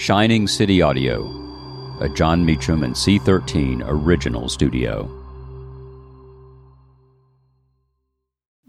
Shining City Audio, a Jon Meacham and C13 original studio.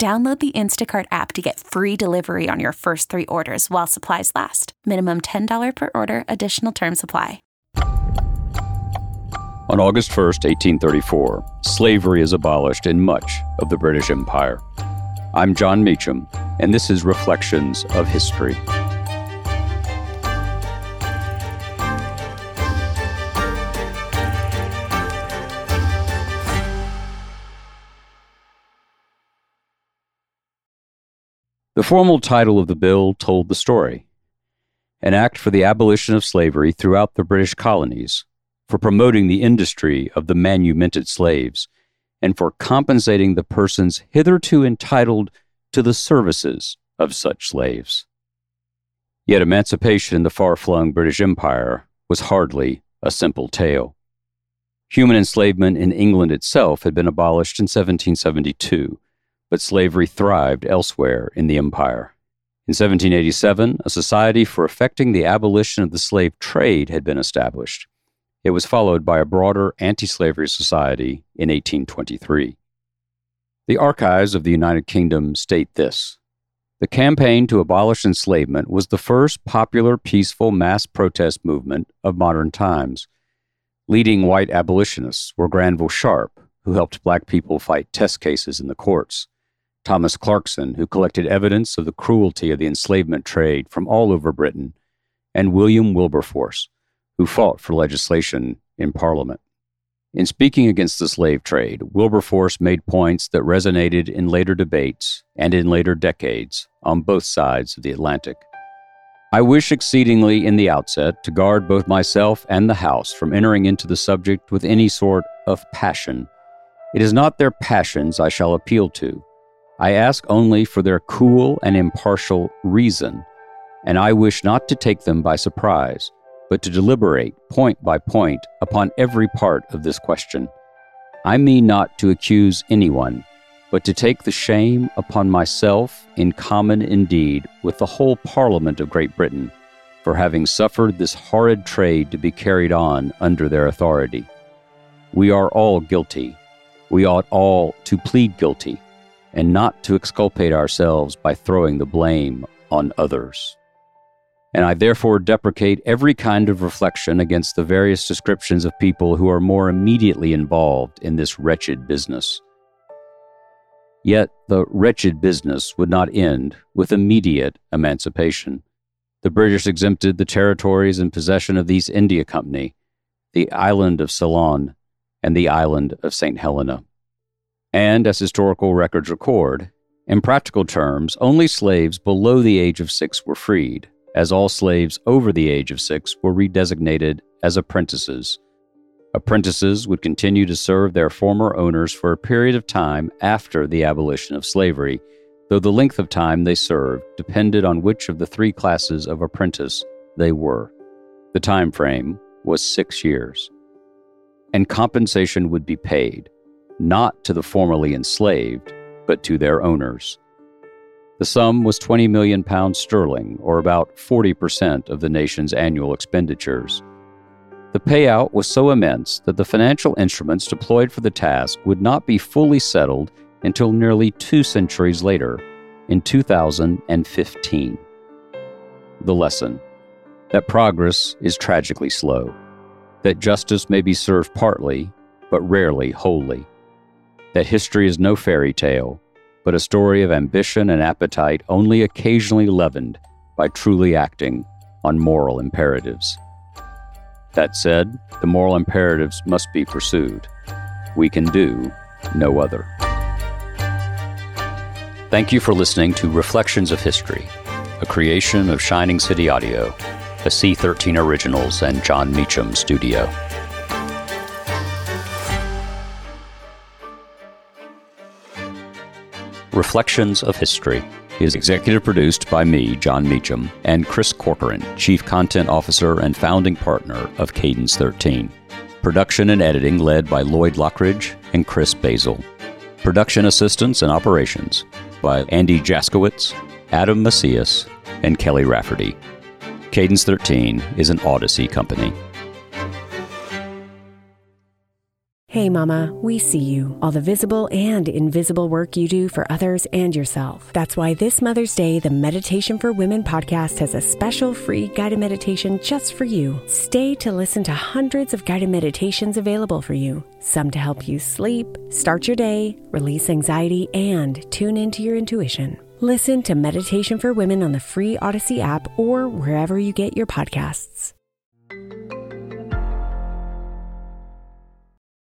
Download the Instacart app to get free delivery on your first three orders while supplies last. Minimum $10 per order, additional term supply. On August 1st, 1834, slavery is abolished in much of the British Empire. I'm Jon Meacham, and this is Reflections of History. The formal title of the bill told the story An Act for the Abolition of Slavery throughout the British colonies, for promoting the industry of the manumitted slaves, and for compensating the persons hitherto entitled to the services of such slaves. Yet emancipation in the far flung British Empire was hardly a simple tale. Human enslavement in England itself had been abolished in 1772 but slavery thrived elsewhere in the empire. In 1787, a society for effecting the abolition of the slave trade had been established. It was followed by a broader anti slavery society in 1823. The archives of the United Kingdom state this The campaign to abolish enslavement was the first popular, peaceful mass protest movement of modern times. Leading white abolitionists were Granville Sharp, who helped black people fight test cases in the courts. Thomas Clarkson, who collected evidence of the cruelty of the enslavement trade from all over Britain, and William Wilberforce, who fought for legislation in Parliament. In speaking against the slave trade, Wilberforce made points that resonated in later debates and in later decades on both sides of the Atlantic. I wish exceedingly in the outset to guard both myself and the House from entering into the subject with any sort of passion. It is not their passions I shall appeal to, I ask only for their cool and impartial reason, and I wish not to take them by surprise, but to deliberate point by point upon every part of this question. I mean not to accuse anyone, but to take the shame upon myself in common indeed with the whole Parliament of Great Britain for having suffered this horrid trade to be carried on under their authority. We are all guilty. We ought all to plead guilty and not to exculpate ourselves by throwing the blame on others. And I therefore deprecate every kind of reflection against the various descriptions of people who are more immediately involved in this wretched business. Yet the wretched business would not end with immediate emancipation. The British exempted the territories in possession of the East India Company, the island of Ceylon, and the island of St. Helena. And as historical records record, in practical terms, only slaves below the age of six were freed, as all slaves over the age of six were redesignated as apprentices. Apprentices would continue to serve their former owners for a period of time after the abolition of slavery, though the length of time they served depended on which of the three classes of apprentice they were. The time frame was six years. And compensation would be paid not to the formerly enslaved, but to their owners. The sum was 20 million pounds sterling, or about 40% of the nation's annual expenditures. The payout was so immense that the financial instruments deployed for the task would not be fully settled until nearly two centuries later, in 2015. The lesson that progress is tragically slow, that justice may be served partly, but rarely wholly that history is no fairy tale, but a story of ambition and appetite only occasionally leavened by truly acting on moral imperatives. That said, the moral imperatives must be pursued. We can do no other. Thank you for listening to Reflections of History, a creation of Shining City Audio. a C13 Originals and Jon Meacham studio. Reflections of History is executive produced by me, Jon Meacham, and Chris Corcoran, Chief Content Officer and founding partner of Cadence 13. Production and editing led by Lloyd Lockridge and Chris Basil. Production assistance and operations by Andy Jaskowitz, Adam Macias, and Kelly Rafferty. Cadence 13 is an Odyssey company. Hey, Mama, we see you, all the visible and invisible work you do for others and yourself. That's why this Mother's Day, the Meditation for Women podcast has a special free guided meditation just for you. Stay to listen to hundreds of guided meditations available for you, some to help you sleep, start your day, release anxiety, and tune into your intuition. Listen to Meditation for Women on the free Odyssey app or wherever you get your podcasts.